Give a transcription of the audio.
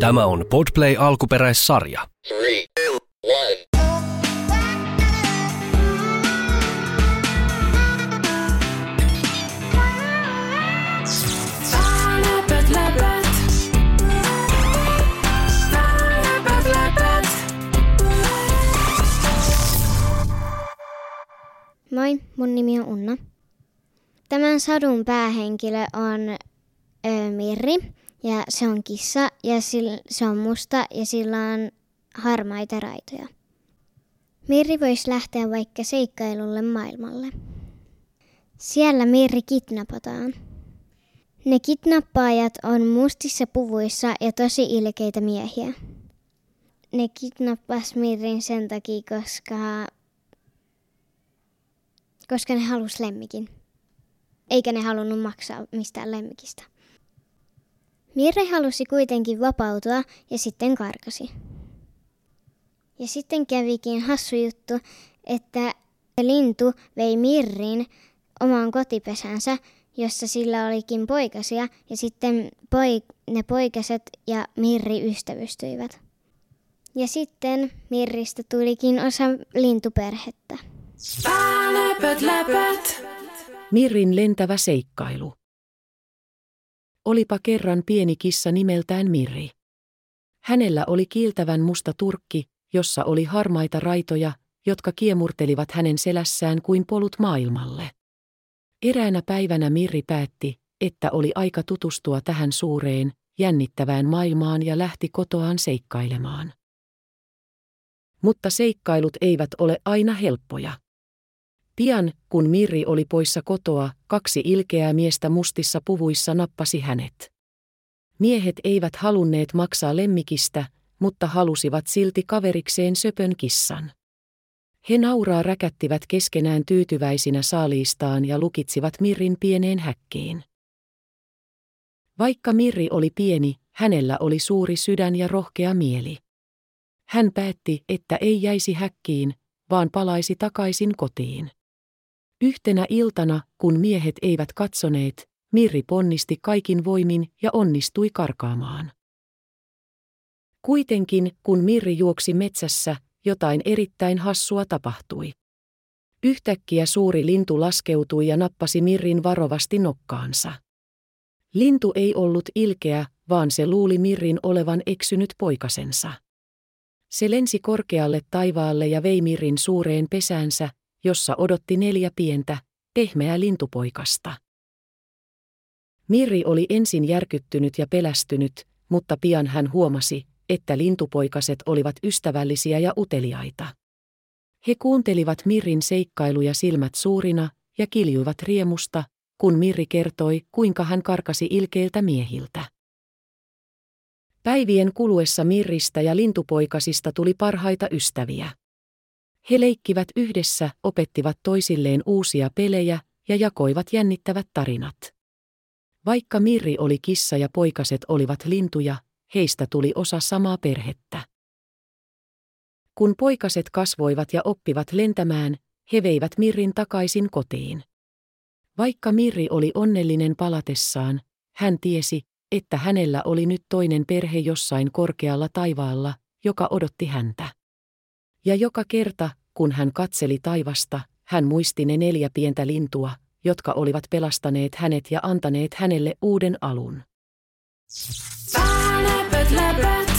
Tämä on Podplay alkuperäissarja. Three, two. Moi, mun nimi on Unna. Tämän sadun päähenkilö on ö, Mirri ja se on kissa ja sil, se on musta ja sillä on harmaita raitoja. Mirri voisi lähteä vaikka seikkailulle maailmalle. Siellä Mirri kidnapataan. Ne kidnappaajat on mustissa puvuissa ja tosi ilkeitä miehiä. Ne kidnappas Mirrin sen takia, koska koska ne halus lemmikin. Eikä ne halunnut maksaa mistään lemmikistä. Mirre halusi kuitenkin vapautua ja sitten karkasi. Ja sitten kävikin hassu juttu, että lintu vei Mirrin omaan kotipesänsä, jossa sillä olikin poikasia, ja sitten poik- ne poikaset ja Mirri ystävystyivät. Ja sitten Mirristä tulikin osa lintuperhettä. Läpät, läpät. Mirrin lentävä seikkailu. Olipa kerran pieni kissa nimeltään Mirri. Hänellä oli kiiltävän musta turkki, jossa oli harmaita raitoja, jotka kiemurtelivat hänen selässään kuin polut maailmalle. Eräänä päivänä Mirri päätti, että oli aika tutustua tähän suureen, jännittävään maailmaan ja lähti kotoaan seikkailemaan. Mutta seikkailut eivät ole aina helppoja. Pian, kun Mirri oli poissa kotoa, kaksi ilkeää miestä mustissa puvuissa nappasi hänet. Miehet eivät halunneet maksaa lemmikistä, mutta halusivat silti kaverikseen söpön kissan. He nauraa räkättivät keskenään tyytyväisinä saaliistaan ja lukitsivat Mirrin pieneen häkkiin. Vaikka Mirri oli pieni, hänellä oli suuri sydän ja rohkea mieli. Hän päätti, että ei jäisi häkkiin, vaan palaisi takaisin kotiin. Yhtenä iltana, kun miehet eivät katsoneet, Mirri ponnisti kaikin voimin ja onnistui karkaamaan. Kuitenkin, kun Mirri juoksi metsässä, jotain erittäin hassua tapahtui. Yhtäkkiä suuri lintu laskeutui ja nappasi Mirrin varovasti nokkaansa. Lintu ei ollut ilkeä, vaan se luuli Mirrin olevan eksynyt poikasensa. Se lensi korkealle taivaalle ja vei Mirrin suureen pesäänsä, jossa odotti neljä pientä, pehmeää lintupoikasta. Mirri oli ensin järkyttynyt ja pelästynyt, mutta pian hän huomasi, että lintupoikaset olivat ystävällisiä ja uteliaita. He kuuntelivat Mirrin seikkailuja silmät suurina ja kiljuivat riemusta, kun Mirri kertoi, kuinka hän karkasi ilkeiltä miehiltä. Päivien kuluessa Mirristä ja lintupoikasista tuli parhaita ystäviä. He leikkivät yhdessä, opettivat toisilleen uusia pelejä ja jakoivat jännittävät tarinat. Vaikka Mirri oli kissa ja poikaset olivat lintuja, heistä tuli osa samaa perhettä. Kun poikaset kasvoivat ja oppivat lentämään, he veivät Mirrin takaisin kotiin. Vaikka Mirri oli onnellinen palatessaan, hän tiesi, että hänellä oli nyt toinen perhe jossain korkealla taivaalla, joka odotti häntä. Ja joka kerta, kun hän katseli taivasta, hän muisti ne neljä pientä lintua, jotka olivat pelastaneet hänet ja antaneet hänelle uuden alun. Pää, läpöt, läpöt.